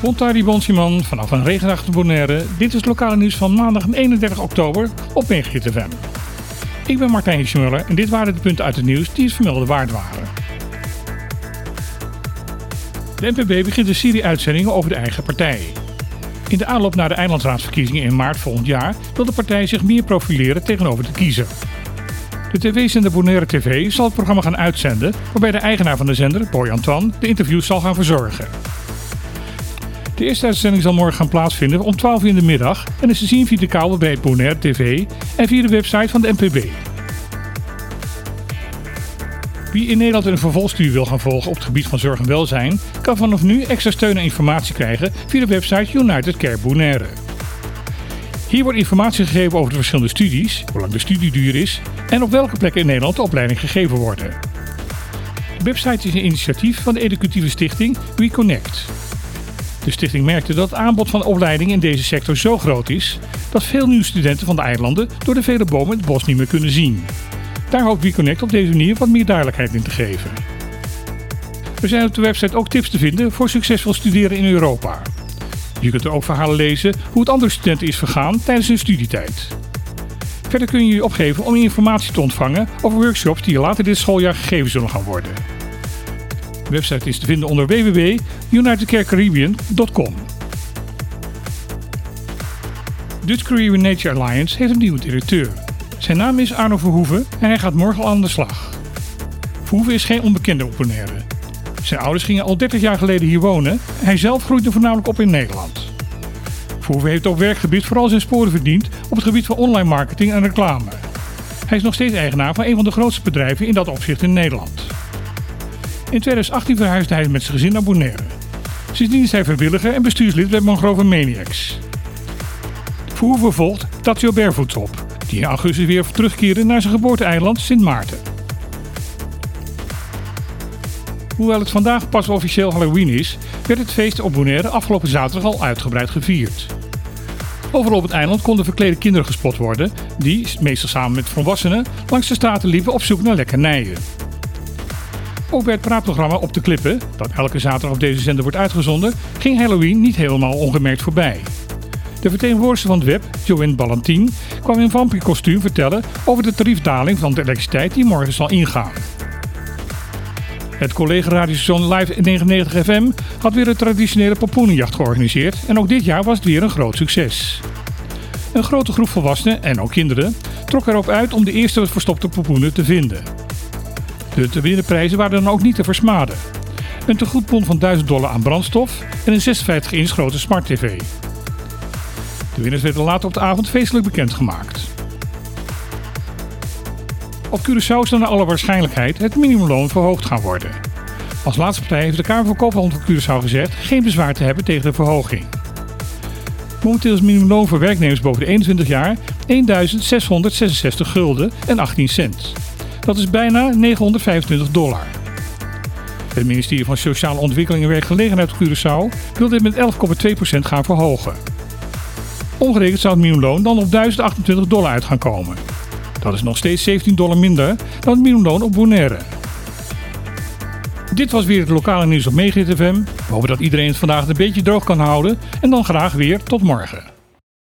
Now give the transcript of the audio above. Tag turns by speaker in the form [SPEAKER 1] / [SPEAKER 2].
[SPEAKER 1] Bontari Bonsiman vanaf een regenachtige Bonaire. Dit is het lokale nieuws van maandag 31 oktober op Megahit FM. Ik ben Martijn Schmuller en dit waren de punten uit het nieuws die het vermelden waard waren. De NPB begint een serie uitzendingen over de eigen partij. In de aanloop naar de eilandsraadsverkiezingen in maart volgend jaar wil de partij zich meer profileren tegenover de kiezer. De tv-zender Bonaire TV zal het programma gaan uitzenden, waarbij de eigenaar van de zender, Boy Antoine, de interviews zal gaan verzorgen. De eerste uitzending zal morgen gaan plaatsvinden om 12 uur in de middag en is te zien via de kabel bij Bonaire TV en via de website van de NPB. Wie in Nederland een vervolgstudie wil gaan volgen op het gebied van zorg en welzijn, kan vanaf nu extra steun en informatie krijgen via de website United Care Bonaire. Hier wordt informatie gegeven over de verschillende studies, hoe lang de studieduur is en op welke plekken in Nederland de opleiding gegeven worden. De website is een initiatief van de educatieve stichting WeConnect. De stichting merkte dat het aanbod van opleidingen in deze sector zo groot is dat veel nieuwe studenten van de eilanden door de vele bomen het bos niet meer kunnen zien. Daar hoopt WeConnect op deze manier wat meer duidelijkheid in te geven. Er zijn op de website ook tips te vinden voor succesvol studeren in Europa. Je kunt er ook verhalen lezen hoe het andere studenten is vergaan tijdens hun studietijd. Verder kun je je opgeven om informatie te ontvangen over workshops die je later dit schooljaar gegeven zullen gaan worden. De website is te vinden onder www.unitedcarecaribbean.com. Dutch Caribbean Nature Alliance heeft een nieuwe directeur. Zijn naam is Arno Verhoeven en hij gaat morgen al aan de slag. Verhoeven is geen onbekende op Bonaire. Zijn ouders gingen al 30 jaar geleden hier wonen. Hij zelf groeide voornamelijk op in Nederland. Verhoeven heeft op werkgebied vooral zijn sporen verdiend op het gebied van online marketing en reclame. Hij is nog steeds eigenaar van een van de grootste bedrijven in dat opzicht in Nederland. In 2018 verhuisde hij met zijn gezin naar Bonaire. Sindsdien is hij vrijwilliger en bestuurslid bij Mangrove Maniacs. Verhoeven volgt Tatio Barefoots op, die in augustus weer terugkeerde naar zijn geboorteeiland Sint Maarten. Hoewel het vandaag pas officieel Halloween is, werd het feest op Bonaire afgelopen zaterdag al uitgebreid gevierd. Overal op het eiland konden verklede kinderen gespot worden, die, meestal samen met volwassenen, langs de straten liepen op zoek naar lekkernijen. Ook bij het praatprogramma Op de Klippen, dat elke zaterdag op deze zender wordt uitgezonden, ging Halloween niet helemaal ongemerkt voorbij. De vertegenwoordiger van het web, Joanne Ballantin, kwam in vampierkostuum vertellen over de tariefdaling van de elektriciteit die morgen zal ingaan. Het collega-radiostation Live 99 FM had weer een traditionele popoenenjacht georganiseerd en ook dit jaar was het weer een groot succes. Een grote groep volwassenen en ook kinderen trok erop uit om de eerste verstopte popoenen te vinden. De te winnen prijzen waren dan ook niet te versmaden. Een tegoedbon van 1000 dollar aan brandstof en een 56 inch grote smart tv. De winnaars werden later op de avond feestelijk bekendgemaakt. Op Curaçao zal naar alle waarschijnlijkheid het minimumloon verhoogd gaan worden. Als laatste partij heeft de Kamer van Koophandel van Curaçao gezegd geen bezwaar te hebben tegen de verhoging. Momenteel is het minimumloon voor werknemers boven de 21 jaar 1.666 gulden en 18 cent. Dat is bijna 925 dollar. Het ministerie van Sociale Ontwikkeling en Werkgelegenheid op Curaçao wil dit met 11,2% gaan verhogen. Omgerekend zou het minimumloon dan op 1028 dollar uit gaan komen. Dat is nog steeds 17 dollar minder dan het minimumloon op Bonaire. Dit was weer het lokale nieuws op Megahit FM. We hopen dat iedereen het vandaag een beetje droog kan houden en dan graag weer tot morgen.